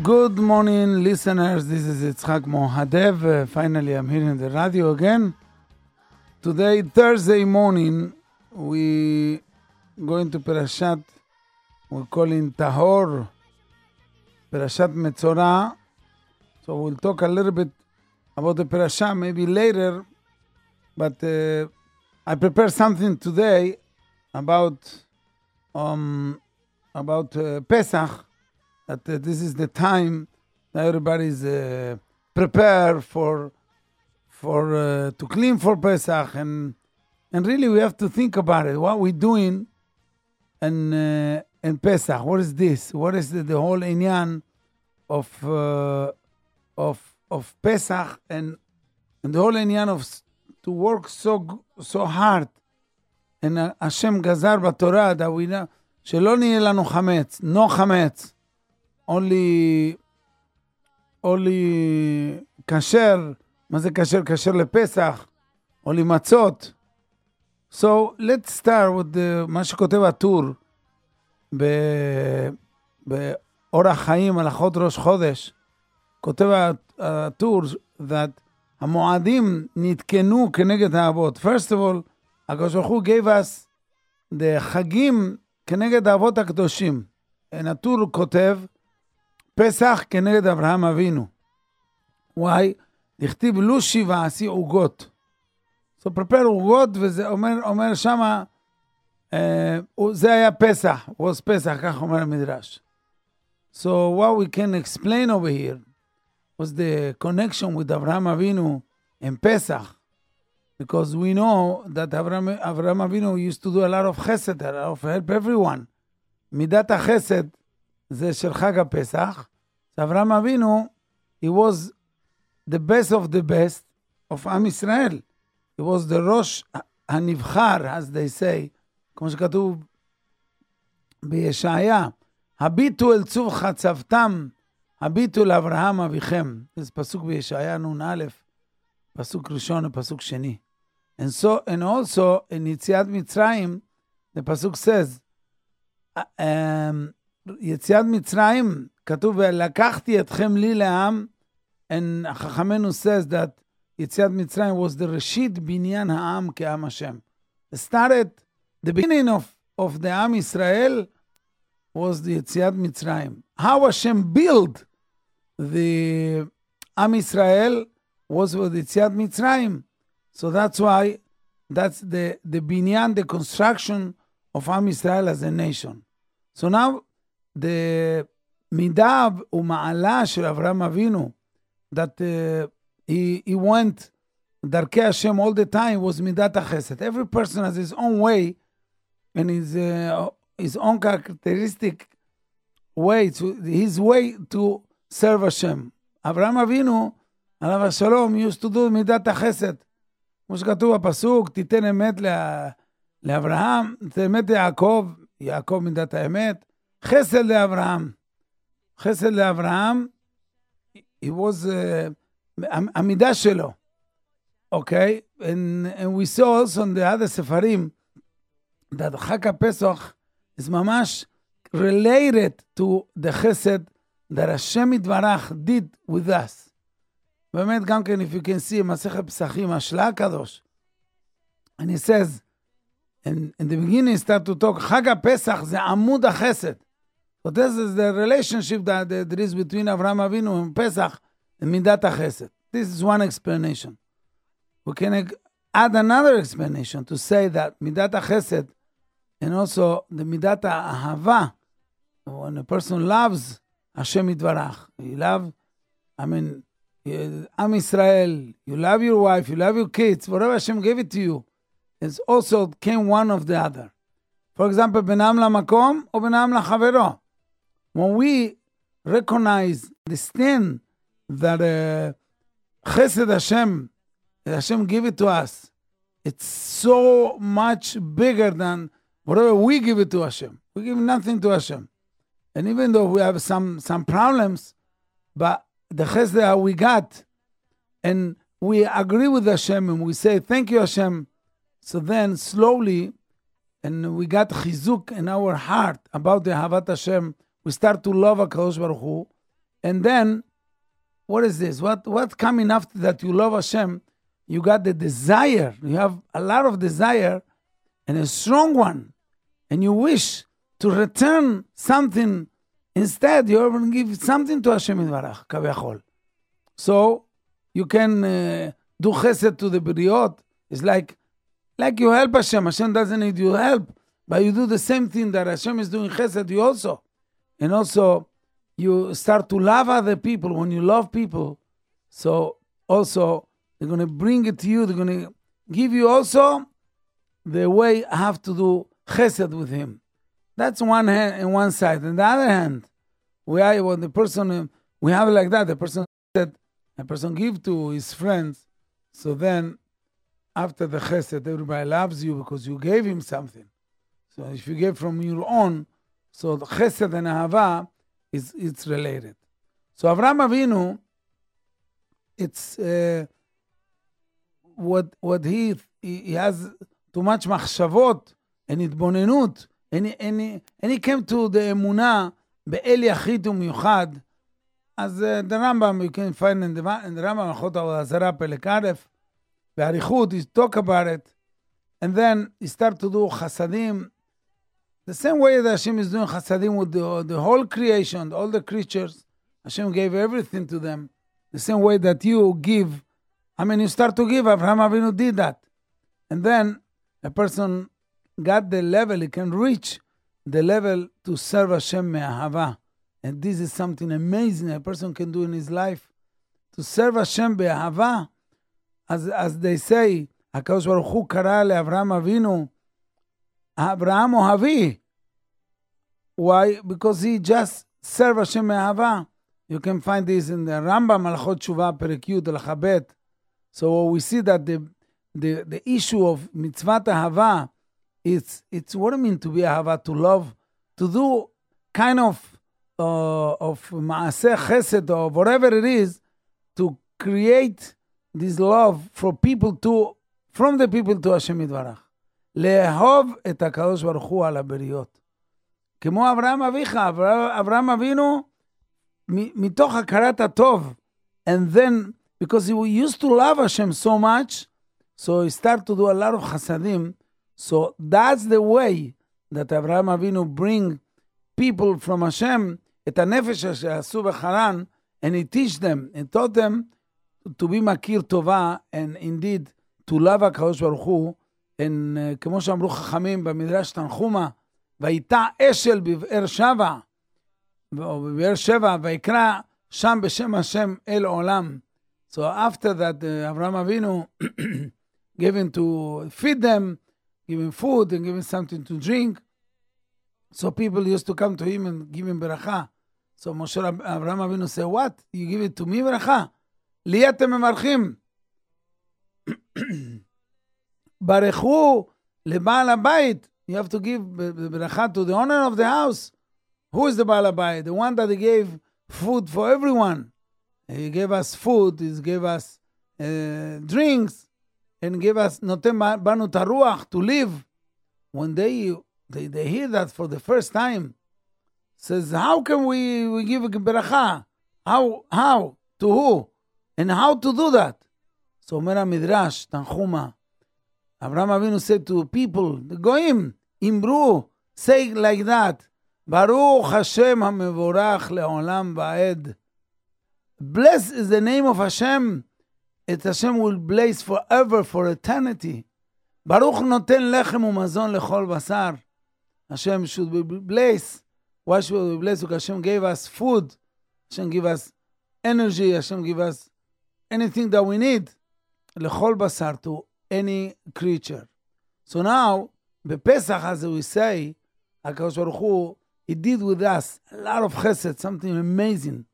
Good morning, listeners. This is Yitzhak Muadev. Uh, finally, I'm here in the radio again. Today, Thursday morning, we going to Parashat. We're calling Tahor, Parashat Metzora. So we'll talk a little bit about the Parashat maybe later. But uh, I prepared something today about um, about uh, Pesach that uh, this is the time that everybody's uh, prepared for for uh, to clean for Pesach and and really we have to think about it. What we're doing in uh, in Pesach? What is this? What is the, the whole inyan of uh, of of Pesach and and the whole inyan of s- to work so g- so hard and uh, Hashem גזר בתורה that we know שלא נהיה לנו חמץ, no חמץ. Only, only כשר, מה זה כשר? כשר לפסח, only מצות. So let's start with the, מה שכותב הטור באורח חיים, הלכות ראש חודש. כותב הטור that המועדים נתקנו כנגד האבות. First of all, הקדוש ברוך הוא gave us the חגים כנגד האבות הקדושים. הטור כותב, פסח כנגד אברהם אבינו. וואי, דכתיב לושי ועשי עוגות. So prepare עוגות, וזה אומר, אומר שמה, אה, זה היה פסח, was פסח, כך אומר המדרש. So what we can explain over here was the connection with Abraham Avinu and Pesach. Because we know that Abraham, Abraham Avinu used to do a lot of chesed, a lot of help everyone. מידת החסד זה של חג הפסח. אברהם אבינו, he was the best of the best of עם ישראל. He was the ראש הנבחר, as they say, כמו שכתוב בישעיה, הביטו אל צוב חצבתם, הביטו לאברהם אביכם. זה פסוק בישעיה נ"א, פסוק ראשון ופסוק שני. And so, and also in יציאת מצרים, the פסוק says, um, יציאת מצרים, כתוב, ולקחתי אתכם לי לעם, and חכמנו says that יציאת מצרים was the ראשית בניין העם כעם השם. started, the beginning of, of the עם ישראל was the יציאת מצרים. How Hashem built the עם ישראל was with יציאת מצרים. So that's why, that's the, the binyan, the construction of Am Israel as a nation. So now, the מידה ומעלה של אברהם אבינו, that uh, he, he went דרכי השם all the time was מידת החסד. Every person has his own way and his, uh, his own characteristic way, to, his way to serve Hashem. אברהם אבינו, עליו השלום, used to do מידת החסד. כמו שכתוב בפסוק, תיתן אמת לה- לאברהם, תיתן אמת ליעקב, יעקב מידת האמת, חסד לאברהם. חסד לאברהם, he was, uh, המידה שלו, אוקיי? And, and we saw also in the other ספרים, that חג הפסח is ממש related to the חסד that השם יתברך did with us. באמת, גם כן, if you can see, מסכת פסחים, השלה הקדוש. And he says, in, in the beginning, he start to talk, חג הפסח זה עמוד החסד. So this is the relationship that, that there is between Avraham Avinu and Pesach and Midat HaChesed. This is one explanation. We can add another explanation to say that Midat HaChesed and also the Midat ahava, when a person loves Hashem Yitvarach, you love, I mean, I'm Israel, you love your wife, you love your kids, whatever Hashem gave it to you, it's also came one of the other. For example, Benam Makom or Benam Chavero. When we recognize, the understand that uh, Chesed Hashem, Hashem give it to us, it's so much bigger than whatever we give it to Hashem. We give nothing to Hashem. And even though we have some some problems, but the chesed that we got, and we agree with Hashem and we say, Thank you, Hashem. So then slowly, and we got chizuk in our heart about the Havat Hashem, we start to love HaKadosh Baruch Hu, And then, what is this? What what's coming after that? You love Hashem. You got the desire. You have a lot of desire, and a strong one, and you wish to return something. Instead, you're going to give something to Hashem Yitvarach, kaviyachol. So you can uh, do chesed to the beriot. It's like like you help Hashem. Hashem doesn't need your help, but you do the same thing that Hashem is doing chesed. You also, and also you start to love other people. When you love people, so also they're going to bring it to you. They're going to give you also the way I have to do chesed with him. That's one hand and one side. And the other hand, we are when the person we have like that. The person said a person give to his friends. So then, after the chesed, everybody loves you because you gave him something. So if you give from your own, so the chesed and ahava is it's related. So Avraham Avinu, it's uh, what what he he has too much מחשבות and התבוננות, and he, and he, and he came to the אמונה באל יחיד ומיוחד. אז uh, the Rambam, you can find in the, in the Rambam, הלכות העזרה פלק א', באריכות, he talk about it, and then he start to do chasadim, the same way that Hashem is doing chasadim with the, the whole creation, all the creatures, Hashem gave everything to them. The same way that you give, I mean, you start to give. Abraham Avinu did that. And then a person got the level, he can reach the level to serve Hashem me'ahava. And this is something amazing a person can do in his life. To serve Hashem be'ahava, as, as they say, HaKadosh Baruch Hu kara Avinu, Abraham havi Why? Because he just served Hashem Me'ahava. You can find this in the Rambam Malchot Shuvah Perikyut Lachabet. So we see that the, the, the issue of mitzvah Ahava, it's, it's what it means to be a Hava to love, to do kind of uh, of Maaseh Chesed or whatever it is, to create this love for people to, from the people to Hashem Yidvarach. לאהוב את הקדוש ברוך הוא על הבריות. כמו אברהם אביך, אברהם אבינו, מתוך הכרת הטוב. And then, because he used to love Hashem so much, so he started to do a lot of chasadim. So that's the way that Abraham Avinu bring people from Hashem, את הנפש שעשו בחרן, and he teach them, and taught them to be מכיר טובה, and indeed, to love הקדוש ברוך הוא, uh, כמו שאמרו חכמים במדרש תנחומה, והייתה אשל בבאר שבע, או בבאר שבע, ויקרא שם בשם השם אל עולם. So after that, uh, Abraham Avinu him to feed them, him food and him something to drink. So people used to come to him and give him beracha. So Moshe Abraham Avinu said, what? You give it to me beracha? לי אתם מברכים. ברכו לבעל הבית. You have to give beracha to the owner of the house. Who is the בעל הבית? The one that gave food for everyone. He gave us food, he gave us uh, drinks, and gave us נותן בנו את הרוח to live. When they, they, they hear that for the first time, says, how can we, we give a beracha? How, how, to who? And how to do that? So אומר המדרש, תנחומה, Abraham Avinu said to people, the Goim, Imru, say like that, Baruch Hashem HaMevorach Le'olam Va'ed. Blessed is the name of Hashem. It Hashem will blaze forever, for eternity. Baruch noten lechem umazon lechol basar. Hashem should be blessed. Why should we be blessed? Because Hashem gave us food. Hashem give us energy. Hashem give us anything that we need. Lechol basar, to any creature. So now, Bepesach, as we say, HaKadosh Baruch Hu, He did with us a lot of chesed, something amazing.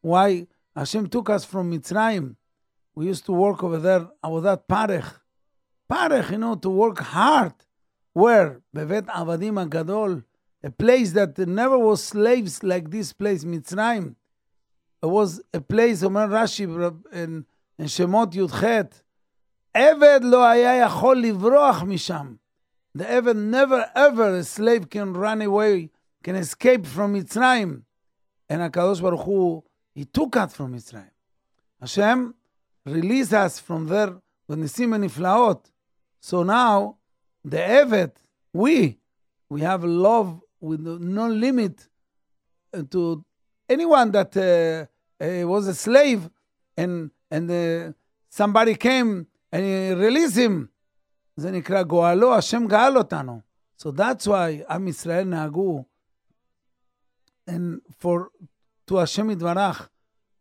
Why? Hashem took us from Mitzrayim. We used to work over there, uh, Avodat Parech. Parech, you know, to work hard. Where? Bevet Avadim Gadol, a place that never was slaves like this place, Mitzrayim. It was a place, Omer Rashi, in, in Shemot Yudchet, Eved lo haya yachol livroach misham. The Eved never ever a slave can run away, can escape from Mitzrayim. And HaKadosh Baruch Hu, He took us from Mitzrayim. Hashem released us from there with Nisim and Niflaot. So now, the eved, we, we have love with no limit uh, to anyone that uh, uh, was a slave and, and uh, somebody came and he released him. זה נקרא גואלו, השם גאל אותנו. So that's why עם ישראל נהגו, and for, to השם יתברך,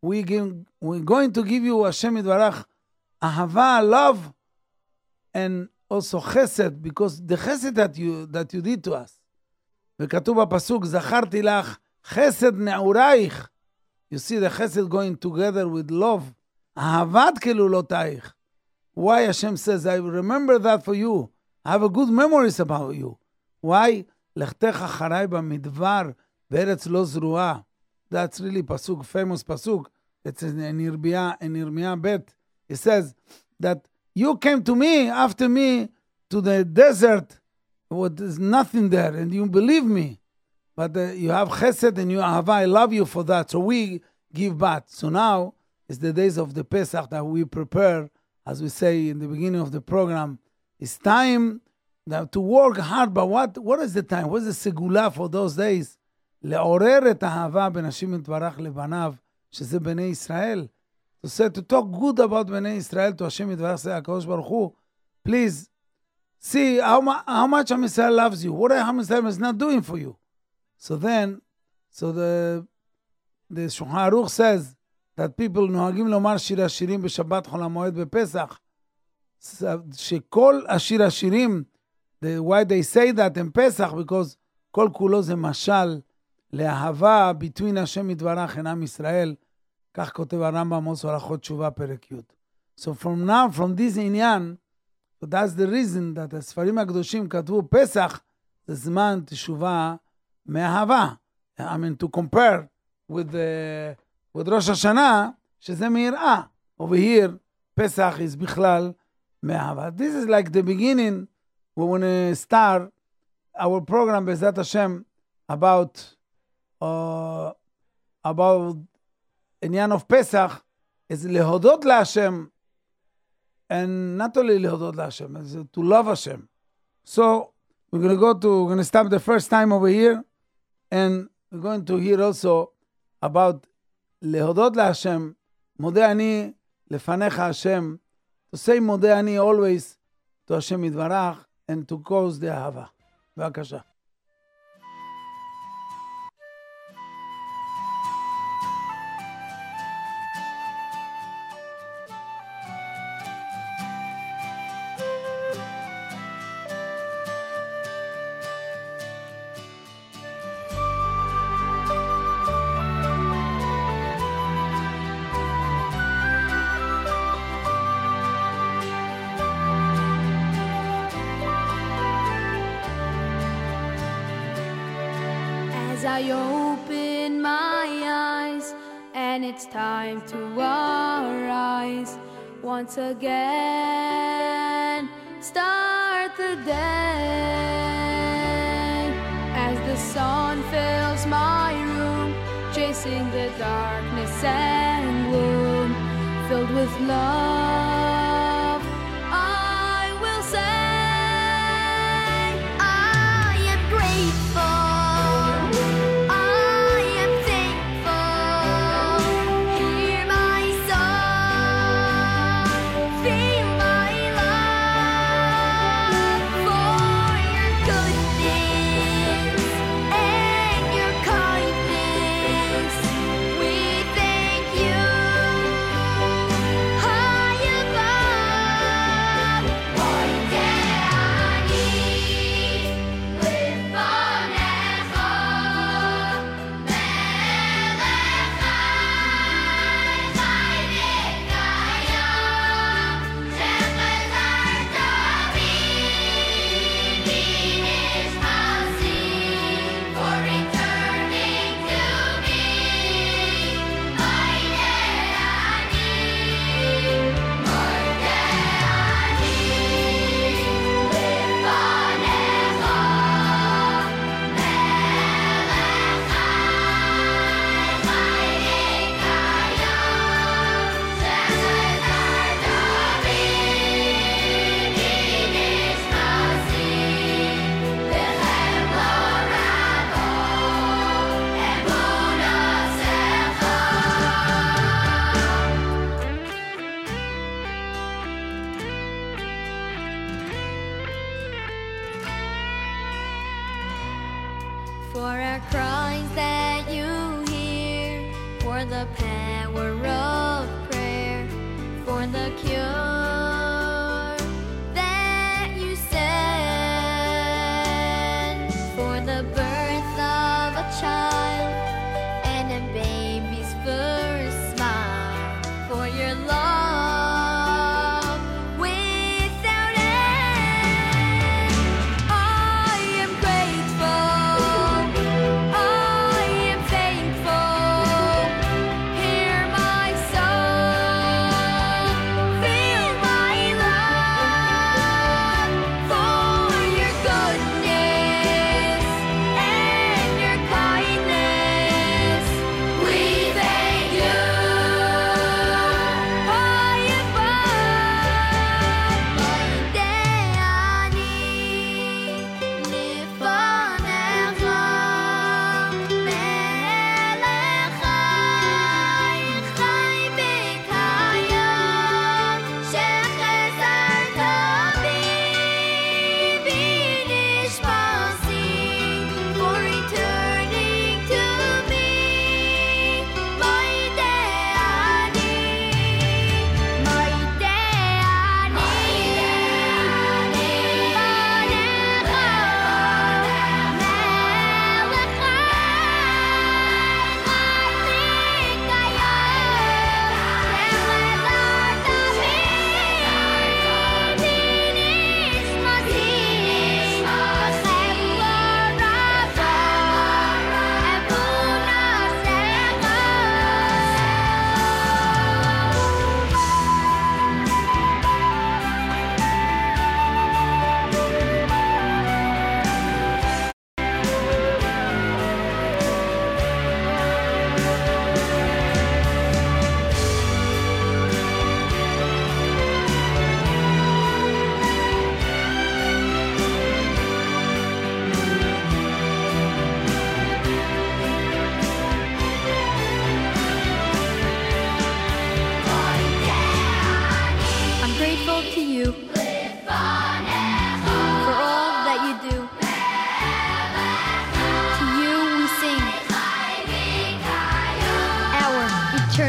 we give, we're going to give you השם יתברך, אהבה, love, and also חסד, because the חסד that you, that you did to us. וכתוב בפסוק, זכרתי לך חסד נעורייך. You see the חסד going together with love. אהבת כלולותייך. Why Hashem says, I remember that for you. I have a good memories about you. Why? לכתך אחריי במדבר, בארץ לא זרועה. That's really pasuk, famous pasuk. It's in Yirmiyah, in Yirmiyah bet. It says that you came to me after me to the desert. What there's nothing there, and you believe me. But uh, you have chesed and you have, I love you for that. So we give back. So now it's the days of the Pesach that we prepare, as we say in the beginning of the program. It's time now to work hard, but what, what is the time? What is the segula for those days? לעורר את האהבה בין השם יתברך לבניו, שזה בני ישראל. To say, to talk good about בני ישראל, to השם יתברך, say, הקדוש ברוך הוא, please, see how, how much עם ישראל loves you, what עם ישראל is not doing for you. So then, so the, the Shulchan Aruch says that people נוהגים לומר שיר השירים בשבת חול המועד בפסח, שכל השיר השירים, why they say that in פסח, because כל כולו זה משל לאהבה between השם יתברך and עם ישראל, כך כותב הרמב"ם עושה הלכות תשובה פרק י'. So from now, from this עניין, so that's the reason that הספרים הקדושים כתבו פסח, זה זמן תשובה מאהבה. I mean, to compare with, the, with ראש השנה, שזה מיראה. Over here, פסח is בכלל מאהבה. This is like the beginning, we want to start our program, בעזרת השם, about uh, about עניין of פסח, is להודות להשם, and not only להודות להשם, is to love השם. So, we're going to go to, we're going to start the first time over here, and we're going to hear also about להודות להשם, מודה אני לפניך השם, to say מודה אני always to השם יתברך, and to cause the אהבה. בבקשה. Once again. Start the day as the sun fills my room, chasing the darkness and gloom, filled with love.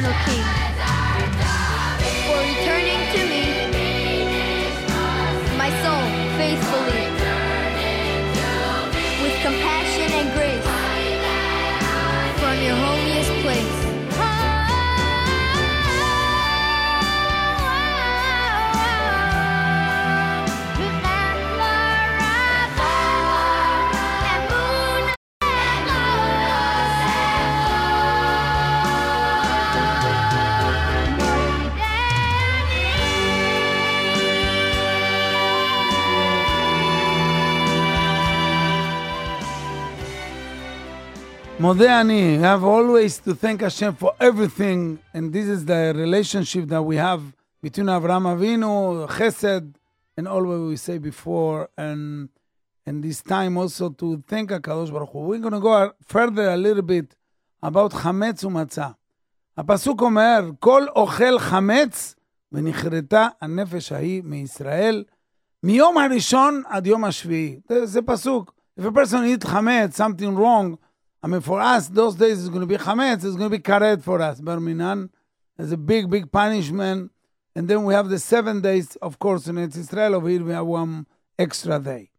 Eternal King. מודה אני. We have always to thank Hashem for everything, and this is the relationship that we have between Avraham Avinu, Chesed, and always we say before, and and this time also to thank HaKadosh Baruch Hu. We're going to go further a little bit about חמץ ומצה. הפסוק אומר, כל אוכל חמץ ונכרתה הנפש ההיא מישראל, מיום הראשון עד יום השביעי. זה, זה פסוק. If a person eat חמץ, something wrong, I mean, for us, those days it's going to be chametz, it's going to be karet for us, Berminan, It's a big, big punishment. And then we have the seven days, of course, in Eretz Israel. Over here we have one extra day.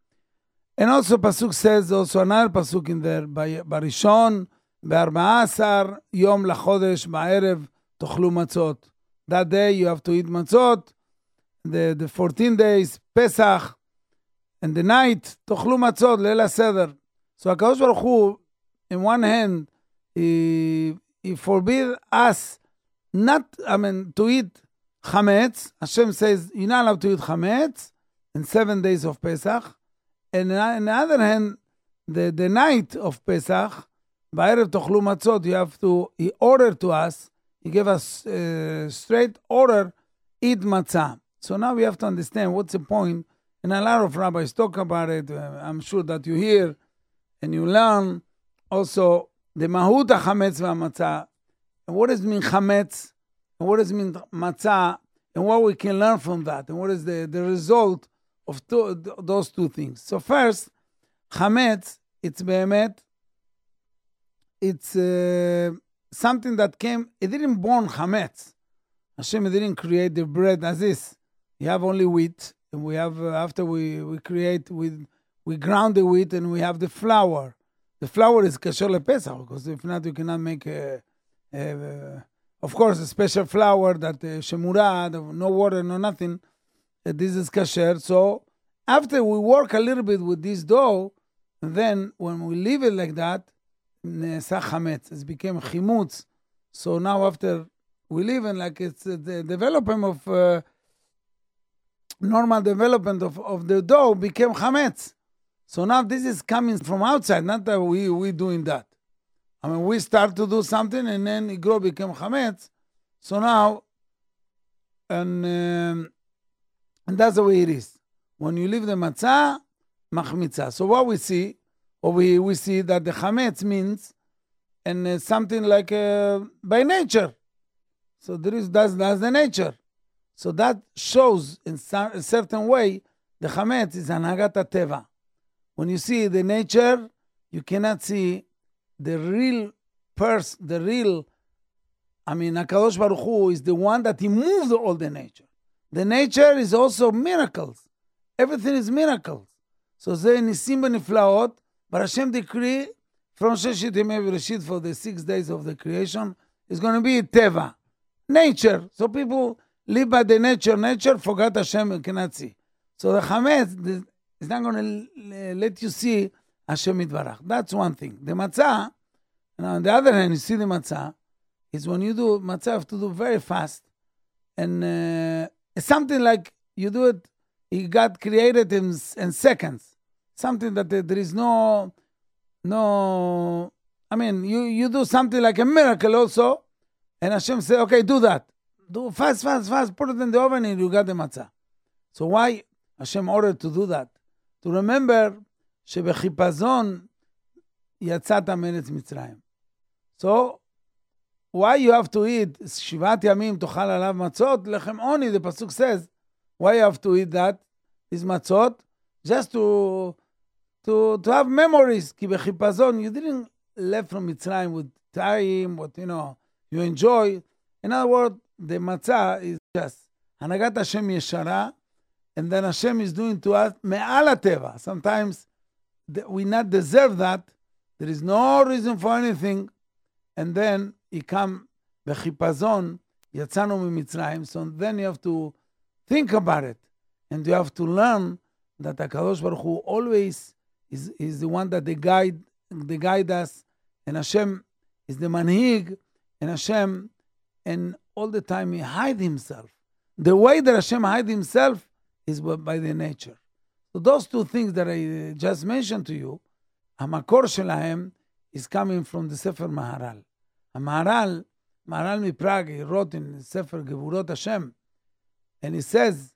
And also pasuk says also another pasuk in there by Barishon, Be'arma'asar, Yom lachodesh ba'erev tochlu matzot. That day you have to eat matzot. The the 14 days Pesach, and the night tochlu matzot leila seder. So Hakadosh Baruch Hu in one hand, he, he forbid us not, I mean, to eat chametz. Hashem says, you're not allowed to eat chametz in seven days of Pesach. And on the other hand, the, the night of Pesach, Ba'erev tochlu matzot, you have to, he ordered to us, he gave us uh, straight order, eat matzah. So now we have to understand what's the point. point, and a lot of rabbis talk about it. I'm sure that you hear and you learn also the mahut chametz v'matzah. And what does mean chametz? And what does mean matzah? And what we can learn from that? And what is the, the result of those two things? So first, chametz, it's behemet, it's uh, something that came, it didn't born chametz. Hashem didn't create the bread as this. You have only wheat, and we have, uh, after we, we create, we, we ground the wheat and we have the flour the flour is kasher lepesach because if not, you cannot make. A, a, of course, a special flour that uh, shemura, shemurah, no water, no nothing. Uh, this is kasher. So after we work a little bit with this dough, then when we leave it like that, nesachametz, it became chimutz. So now after we leave it like it's uh, the development of uh, normal development of, of the dough became chametz. So now this is coming from outside, not that we we doing that. I mean, we start to do something and then it grow become chametz. So now, and um, and that's the way it is. When you leave the matzah, machmitza. So what we see, or we, we see that the chametz means, and uh, something like uh, by nature. So there is that's that's the nature. So that shows in some, a certain way the chametz is anagat teva. When you see the nature, you cannot see the real person, the real. I mean, Akadosh Baruch Hu is the one that He moved all the nature. The nature is also miracles. Everything is miracles. So they nisim beniflaot, but Hashem decree from Sheshit Yemei for the six days of the creation is going to be teva, nature. So people live by the nature. Nature forgot Hashem and cannot see. So the chametz, the is not going to let you see Hashem Yitbarach. That's one thing. The matzah, and on the other hand, you see the matzah, is when you do matzah, you have to do very fast. And uh, it's something like you do it, it got created in, in seconds. Something that there is no, no, I mean, you, you do something like a miracle also, and Hashem said, okay, do that. Do fast, fast, fast, put it in the oven and you got the matzah. So why Hashem ordered to do that? To remember שבחיפזון יצאת מארץ מצרים. So, why you have to eat שבעת ימים תאכל עליו מצות, לחם עוני, the pasuk says. Why you have to eat that, these מצות? Just to, to, to have memories, כי בחיפזון, you didn't left from מצרים with time, what, you know, you enjoy. In other words, the matzah is just הנהגת השם ישרה, and then Hashem is doing to us me'al teva. Sometimes we not deserve that. There is no reason for anything. And then he come bechipazon yatzanu mimitzrayim. So then you have to think about it. And you have to learn that HaKadosh Baruch Hu always is, is the one that they guide, they guide us. And Hashem is the manhig. And Hashem, and all the time he hide himself. The way that Hashem hide himself is by the nature. So those two things that I uh, just mentioned to you, המקור שלהם is coming from the ספר מהר"ל. המהר"ל, מהר"ל מפראג, he wrote in ספר גבורות השם, and he says,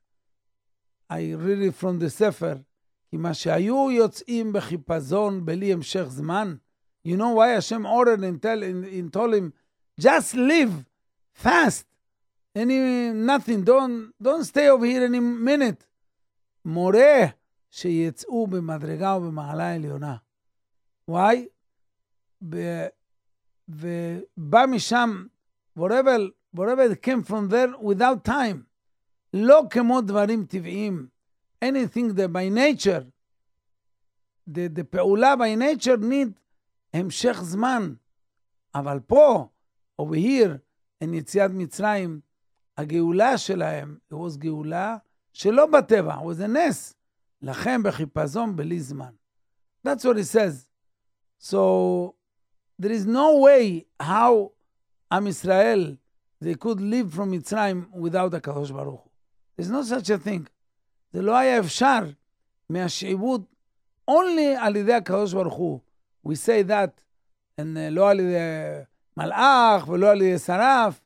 I read it from the ספר, כי מה שהיו יוצאים בחיפזון בלי המשך זמן, you know why Hashem ordered and, tell, and, and told him, just live fast any, nothing, don't, don't stay over here any minute. מורה שיצאו במדרגה ובמעלה עליונה. why? ב- ובא משם, whatever, whatever it came from there without time. לא כמו דברים טבעיים. anything that by nature, the, the פעולה by nature need המשך זמן. אבל פה, over here, in יציאת מצרים, הגאולה שלהם, it was גאולה שלא בטבע, it was a נס. לכם בחיפזון בלי זמן. That's what it says. So there is no way how Am Israel they could live from מצרים without הקדוש ברוך הוא. There's no such a thing. זה לא היה אפשר מהשעבוד only על ידי הקדוש ברוך הוא. We say that, and, uh, לא על ידי מלאך ולא על ידי שרף,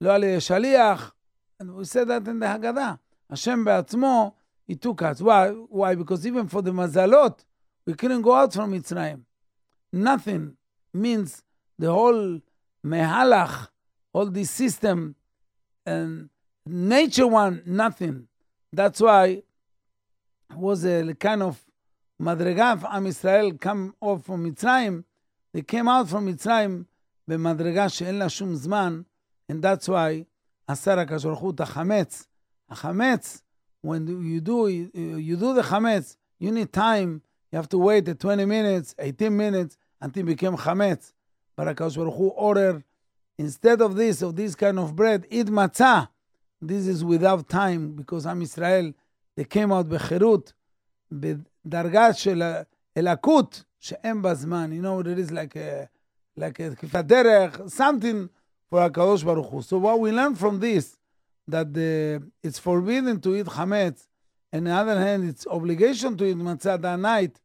לא על ידי שליח. And we say that in the הגדה. השם בעצמו, he took us. Why? Why? Because even for the מזלות, we couldn't go out from מצרים. Nothing means the whole mehalach, all this system, and nature one, nothing. That's why it was a kind of madrega of Am Israel come off from Mitzrayim. They came out from Mitzrayim במדרגה שאין לה שום זמן, and that's why אסר הקדוש ברוך הוא את החמץ. החמץ, when you do, you do the חמץ, you need time, you have to wait at 20 minutes, 18 minutes, until it became חמץ. But הקדוש ברוך הוא order, instead of this, of this kind of bread, eat מצה. This is without time, because עם ישראל, they came out בחירות, בדרגה של אלקות, שאין בה זמן. You know, there is like a, like a כפת דרך, something for Hakadosh Baruch Hu. So what we learn from this that the, it's forbidden to eat chametz, and on the other hand, it's obligation to eat matzah that night,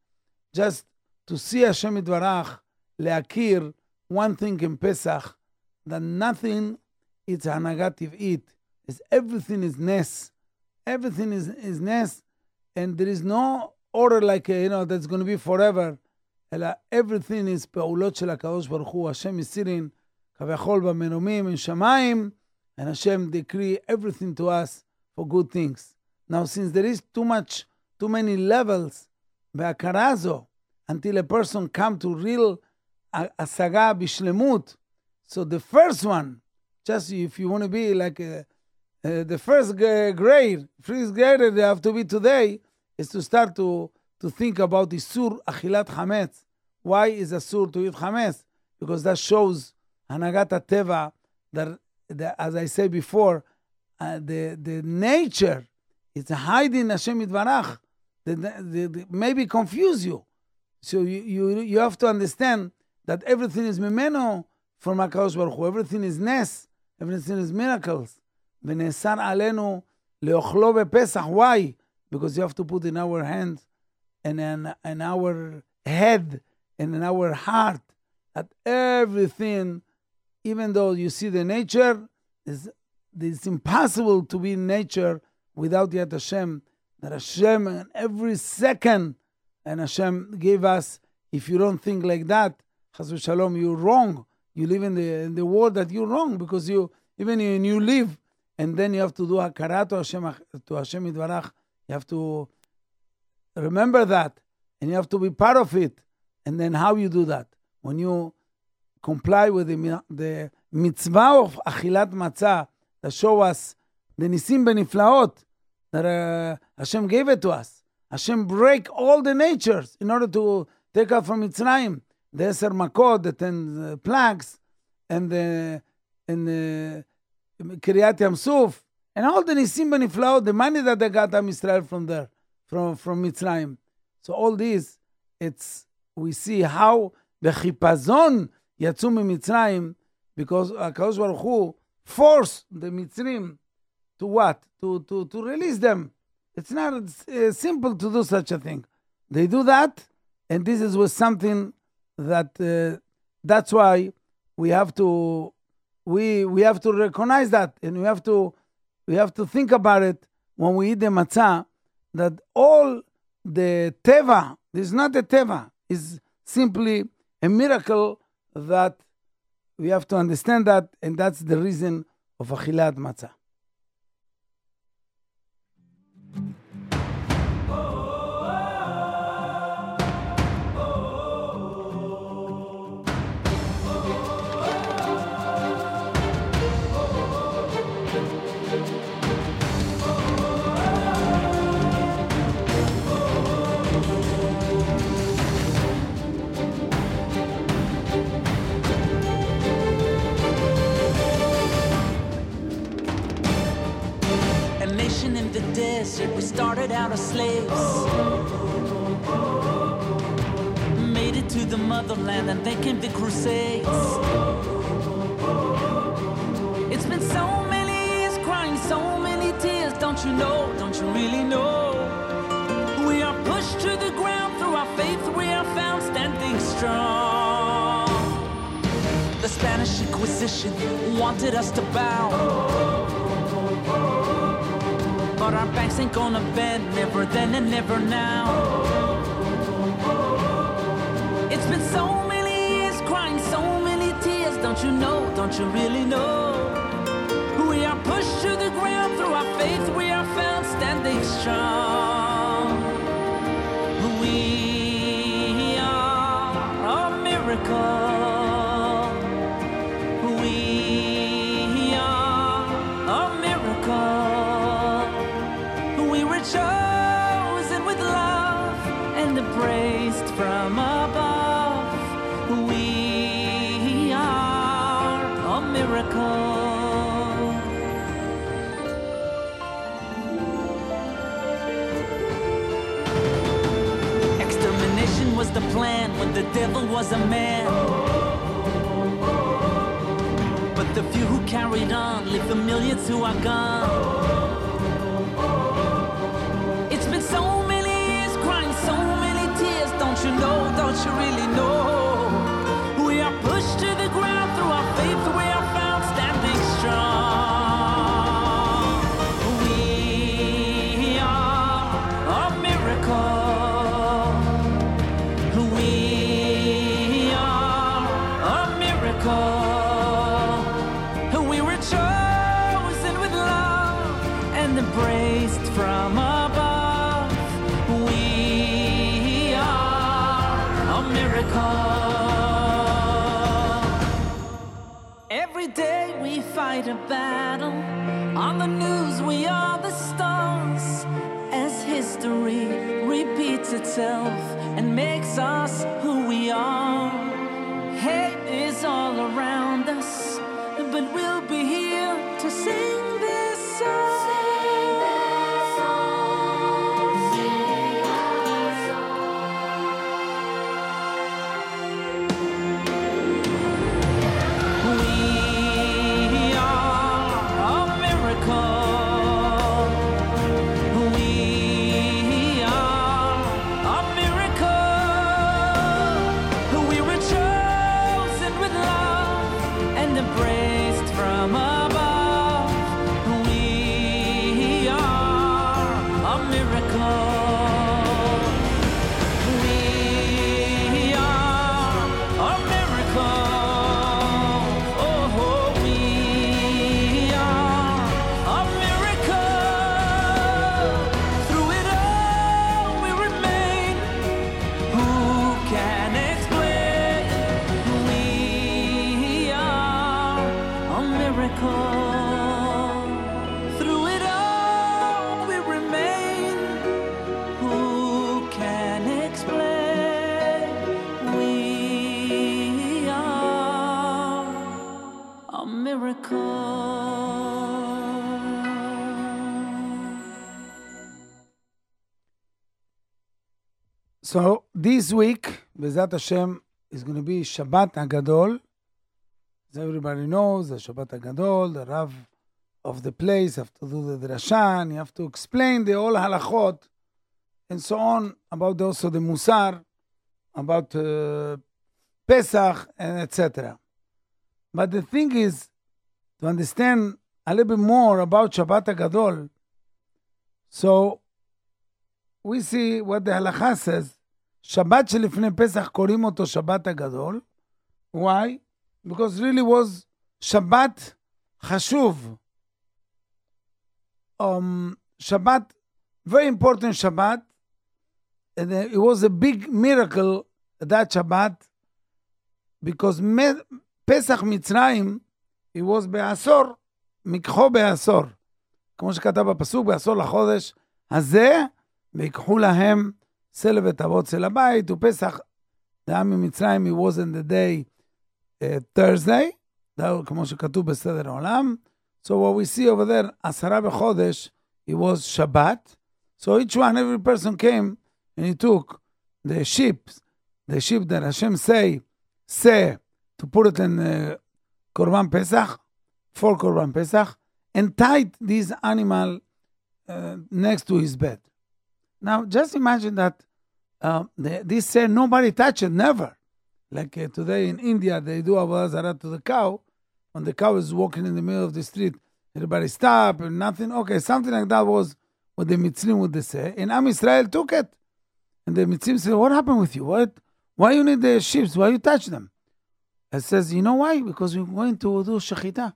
just to see Hashem Itvarach, leakir one thing in Pesach that nothing is negative eat. It's everything is ness, everything is is ness, and there is no order like you know that's going to be forever. Everything is peulot shel Baruch Hu. Hashem is sitting. כביכול במרומים, עם שמיים, and Hashem decree everything to us for good things. Now, since there is too much, too many levels בהכרה הזו, until a person come to real השגה בשלמות, so the first one, just if you want to be like a, uh, the first grade, first grade they have to be today, is to start to, to think about Isur Achilat Chametz. Why is Asur to eat Chametz? Because that shows Hanagat Teva, that, that, as I said before, uh, the, the nature is hiding Hashem Yitvarach. The, the, the, maybe confuse you. So you, you, you have to understand that everything is Mimeno from HaKadosh Baruch Hu. Everything is Nes. Everything is miracles. ונאסר עלינו לאוכלו בפסח. Why? Because you have to put in our hands and in, in our head and in our heart that everything, even though you see the nature, is it's impossible to be in nature without Yad Hashem. That Hashem, and every second, and Hashem gave us, if you don't think like that, Chas Shalom, you're wrong. You live in the in the world that you're wrong because you even when you live, and then you have to do hakara to Hashem to Hashem Yitvarach. You have to remember that, and you have to be part of it. And then how you do that? When you comply with the, the mitzvah of achilat matzah that show us the nisim beniflaot that uh, Hashem gave it to us. Hashem break all the natures in order to take out from Mitzrayim. The Eser Makot, the ten uh, plagues, and the and the um, Kriat Yam Suf, and all the nisim beniflaot, the money that they got from Israel from there, from from Mitzrayim. So all these, it's we see how the chipazon יצאו ממצרים, because הקדוש ברוך הוא forced the מצרים to what? To, to, to release them. It's not uh, simple to do such a thing. They do that, and this is was something that uh, that's why we have to we we have to recognize that, and we have to we have to think about it when we eat the matzah. That all the teva is not a teva is simply a miracle that we have to understand that, and that's the reason of achilat matzah. In we started out as slaves. Made it to the motherland, and then came the Crusades. It's been so many years crying, so many tears. Don't you know? Don't you really know? We are pushed to the ground through our faith, we are found standing strong. The Spanish Inquisition wanted us to bow. But our backs ain't gonna bend, never then and never now. It's been so many years crying, so many tears. Don't you know? Don't you really know? Was a man. But the few who carried on leave the millions who are gone. It's been so many years crying so many tears. Don't you know? Don't you really know? Every day we fight a battle. On the news, we are the stars. As history repeats itself and makes us who we are. Hate is all around us, but we'll So this week, Bezat Hashem, is going to be Shabbat Hagadol. As everybody knows, the Shabbat Hagadol, the Rav of the place have to do the drasha, and you have to explain the whole halachot and so on about also the Musar, about uh, Pesach, and etc. But the thing is, to understand a little bit more about Shabbat Hagadol, so we see what the halacha says. שבת שלפני פסח קוראים אותו שבת הגדול. Why? Because really was שבת חשוב. Um, Shabbat, very important Shabbat. And uh, it was a big miracle that Shabbat because me, פסח מצרים, it was בעשור, מקחו בעשור. כמו שכתב בפסוק, בעשור לחודש הזה, ויקחו להם סלב וטבות צל הבית, ופסח, זה היה ממצרים, it wasn't the day uh, Thursday, זה היה כמו שכתוב בסדר העולם. So what we see over there, עשרה בחודש, it was Shabbat. So each one, every person came and he took the sheep, the sheep that Hashem say, say, to put it in uh, Korban Pesach, for Korban Pesach, and tied this animal uh, next to his bed. Now, just imagine that uh, the, this said nobody touch it, never. Like uh, today in India, they do Avodah to the cow. When the cow is walking in the middle of the street, everybody stop and nothing. Okay, something like that was what the Mitzrim would say. And Am Israel took it. And the Mitzrim said, what happened with you? What? Why you need the sheep? Why you touch them? It says, you know why? Because we're going to do shechita.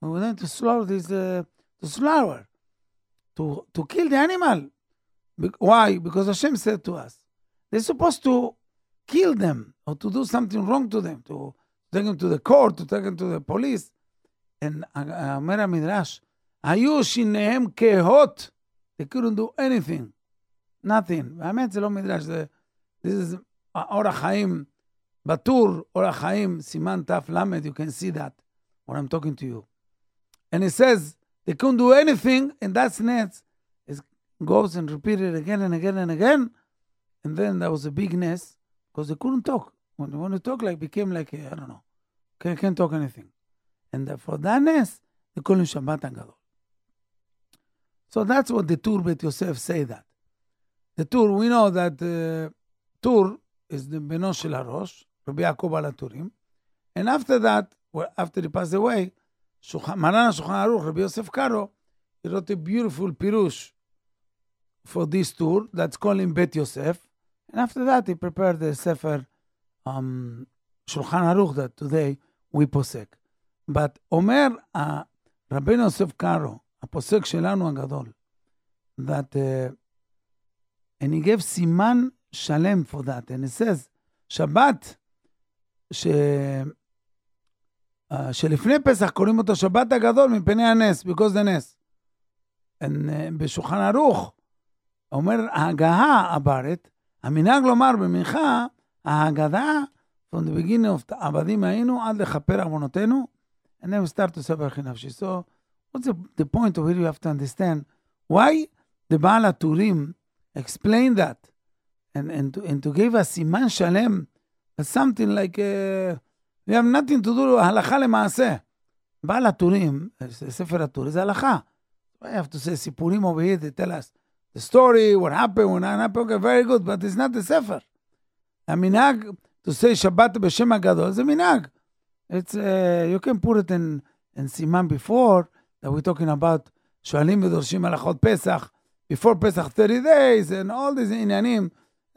We're going to slaughter this, uh, to slaughter, to, to kill the animal. Be- why? Because Hashem said to us, they're supposed to kill them or to do something wrong to them, to take them to the court, to take them to the police. And uh, uh, אומר המדרש, היו שיניהם כהות. They couldn't do anything. nothing. האמת זה לא מדרש, זה... This is אורח חיים, בטור אורח חיים, סימן תל, you can see that when I'm talking to you. And it says, they couldn't do anything, and that's nets. It goes and repeat it again and again and again. And then there was a big nest, because they couldn't talk. When they want to talk, like became like I don't know, can't, can't talk anything. And for that nest, they call him Shabbat. So that's what the Tur Bet Yosef say that. The Tur, we know that uh, Tur is the Beno Shel Harosh, Rabbi Yaakov Turim. And after that, well, after he passed away, Maran Shulchan Aruch, Rabbi Yosef Karo, he wrote a beautiful pirush for this Tur that's called in Bet Yosef. And after that, he prepared the Sefer um, Shulchan Aruch that today we posek. But אומר uh, רבנו יוסף קארו, הפוסק שלנו הגדול, that uh, and he gave סימן שלם for that, and he says, שבת, ש... uh, שלפני פסח קוראים אותו שבת הגדול מפני הנס, because the נס. And, uh, בשולחן ערוך, אומר ההגהה הברת, המנהג לומר במנחה, ההגדה, from the beginning of עבדים היינו עד לכפר עוונותינו, and then we start to ספר חי נפשי. So, what's the, the point of it? You have to understand why the בעל הטורים explain that and, and, to, and to give us סימן שלם, that's something like, uh, we have nothing to do, הלכה למעשה. בעל הטורים, ספר הטורי, זה הלכה. I have to say סיפורים over here, they tell us the story, what happened, what not happened, okay, very good, but it's not the ספר. המנהג to say שבת בשם הגדול זה מנהג. It's, uh, you can put it in, in סימן before, that we're talking about שואלים ודורשים הלכות פסח, before פסח 30 days, and all these עניינים.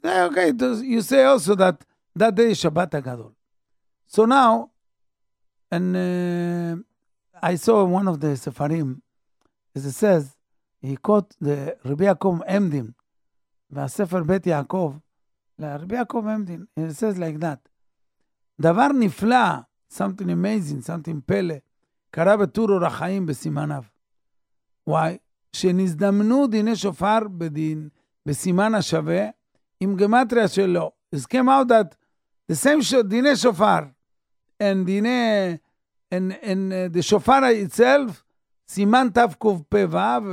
Then, Okay, you say also that that day is שבת הגדול. So now, and uh, I saw one of the Sefarim, as it says, he quote the רבי יעקב עמדין, והספר בית יעקב, לרבי יעקב עמדין, and it says like that. דבר נפלא, something amazing, something פלא, קרה בטור אור החיים בסימניו. וואי, שנזדמנו דיני שופר בדין, בסימן השווה, עם גמטריה שלו. It came out that the same sh- דיני שופר, and דיני, and, and uh, the שופר itself, סימן תקפ"ו,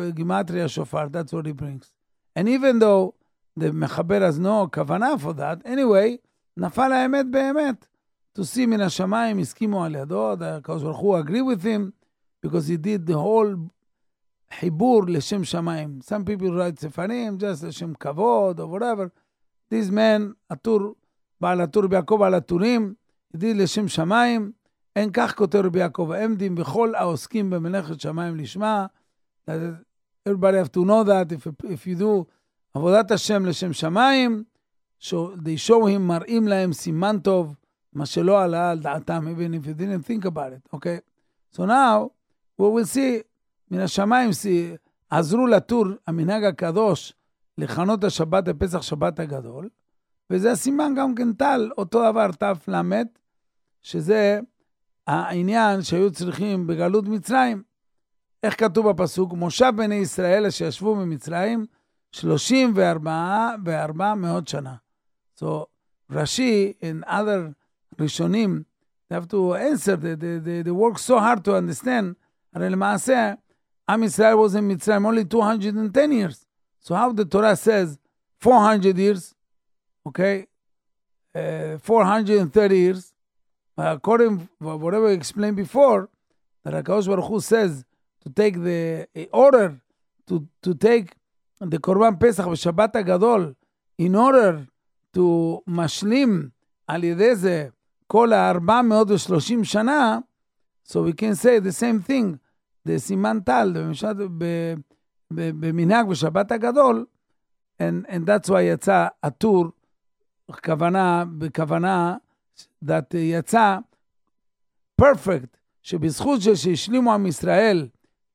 גימטריה שופר, that's what he brings. And even though the מחבר has no כוונה for that, anyway, נפל האמת באמת. To see מן השמיים, הסכימו על ידו, הקדוש ברוך הוא agree with him, because he did the whole חיבור לשם שמיים. Some people write ספרים, just לשם כבוד, or whatever. This man, הטור, בעל הטור ביעקב על הטורים, he did לשם שמיים. אין כך כותב רבי יעקב העמדים, וכל העוסקים במלאכת שמיים לשמה. That Everybody have to know that if, if you do עבודת השם לשם שמיים, they show him, מראים להם סימן טוב, מה שלא עלה על דעתם, even if you didn't think about it, okay? So now, we will see, מן השמיים, see, עזרו לטור, המנהג הקדוש, לכנות השבת בפסח שבת הגדול, וזה הסימן גם כן טל, אותו דבר ת"ל, שזה העניין שהיו צריכים בגלות מצרים. איך כתוב בפסוק? מושב בני ישראל אשר ישבו במצרים 34 וארבע מאות שנה. So Rashi and other ראשונים, they have to answer, they, they, they, they work so hard to understand. הרי למעשה, עם ישראל was in מצרים only 210 years. So how the Torah says 400 years, okay, uh, 430 years, according to whatever I explained before, that HaKadosh Baruch Hu says to take the uh, order to, to take the Korban Pesach בשבת הגדול, in order to משלים על ידי זה כל ה-430 שנה, so we can say the same thing, the סימן טל, במשת, ב, ב, במנהג בשבת הגדול, and, and that's why יצא הטור, כוונה, בכוונה, that יצא perfect, שבזכות זה שהשלימו עם ישראל,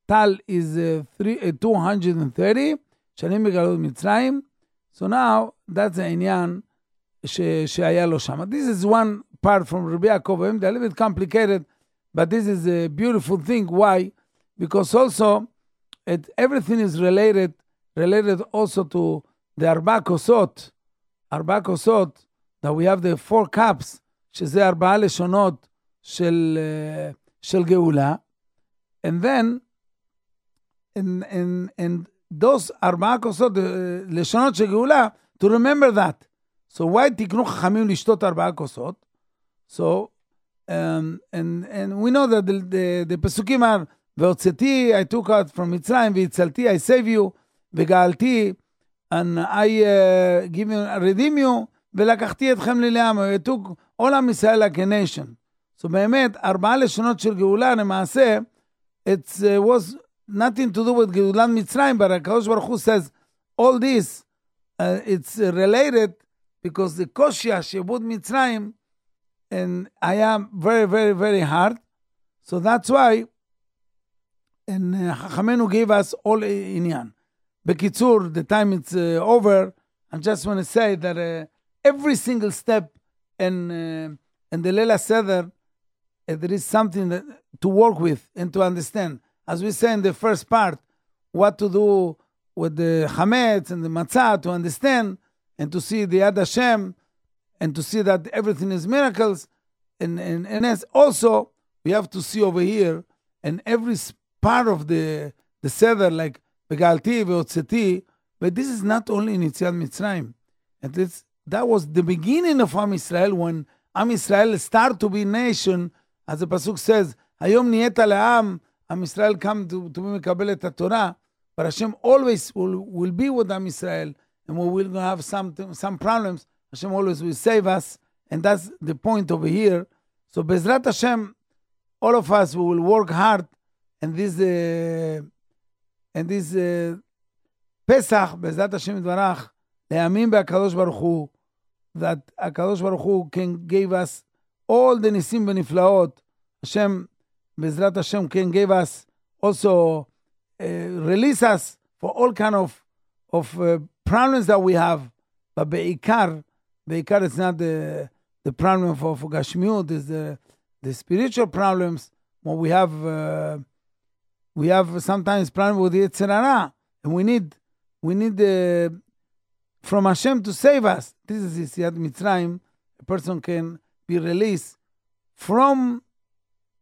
טל is uh, three, uh, 230, שנים בגלות מצרים, so now that's העניין ש, שהיה לו שם. This is one part from רבי יעקב, a little bit complicated, but this is a beautiful thing. Why? Because also it, everything is related, related also to the ארבע כוסות, ארבע כוסות, that we have the four cups, שזה ארבעה לשונות של, uh, של גאולה, and then, and, and, and those ארבעה כוסות, uh, לשונות של גאולה, to remember that. So why תקנו חכמים לשתות ארבעה כוסות? So, um, and, and we know that the, the, the פסוקים are, והוצאתי, I took out from מצרים, והצלתי, I save you, וגאלתי, and I uh, give you, redeem you, ולקחתי אתכם לי לעם, I took all עם ישראל like a nation. So באמת, ארבעה לשונות של גאולה, למעשה, it uh, was nothing to do with Gilad Mitzrayim, but HaKadosh Baruch Hu says all this, uh, it's related because the Koshia Shebut Mitzrayim and I am very, very, very hard. So that's why and uh, gave us all inyan. Bekitzur, the time it's uh, over, I just want to say that uh, every single step and uh, the Leila Seder, uh, there is something that, to work with and to understand. As we say in the first part, what to do with the chametz and the matzah to understand and to see the Yad Hashem and to see that everything is miracles. And, and, and as also, we have to see over here, and every part of the, the Seder, like Begalti, Veotzeti, but this is not only in Yetziat Mitzrayim. And this, that was the beginning of Am Israel when Am Israel start to be nation, as the Pasuk says, Hayom niyeta le'am, Am Israel come to, to be מקבל את התורה, but Hashem always will, will be with Am Israel, and we will have some, some problems, Hashem always will save us, and that's the point over here. So Bezrat Hashem, all of us, we will work hard, and this, uh, and this uh, פסח, בעזרת השם יתברך, להאמין בהקדוש ברוך הוא, that הקדוש ברוך הוא can give us all the ניסים ונפלאות. השם, Bezrat Hashem can give us also uh, release us for all kind of of uh, problems that we have. But Be'ikar, Be'ikar is not the the problem for, for Gashmiut, is the the spiritual problems. when we have, uh, we have sometimes problems with Yetzirah, and we need we need the from Hashem to save us. This is Yad Mitzrayim. A person can be released from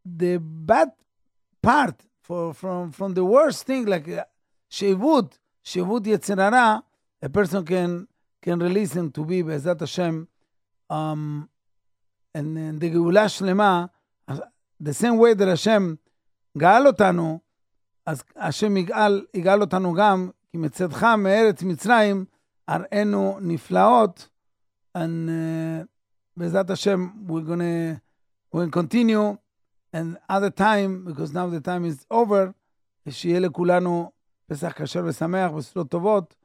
the bad part, for, from from the worst thing, like uh, Shevut, Shevut Yetzer Hara. A person can can release him to be Be'ezat Hashem, um, and, and the גאולה שלמה, the same way that Hashem גאל אותנו, אז השם יגאל, יגאל אותנו גם, כי מצאתך מארץ מצרים, הראינו נפלאות, and uh, בעזרת השם, we're gonna, we're gonna continue, and other time, because now the time is over, שיהיה לכולנו פסח כשר ושמח וסעודות טובות,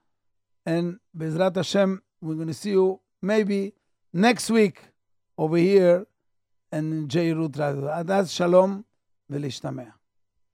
and בעזרת השם, we're going to see you maybe next week over here, and JRoot Radio. עד אז שלום ולהשתמע.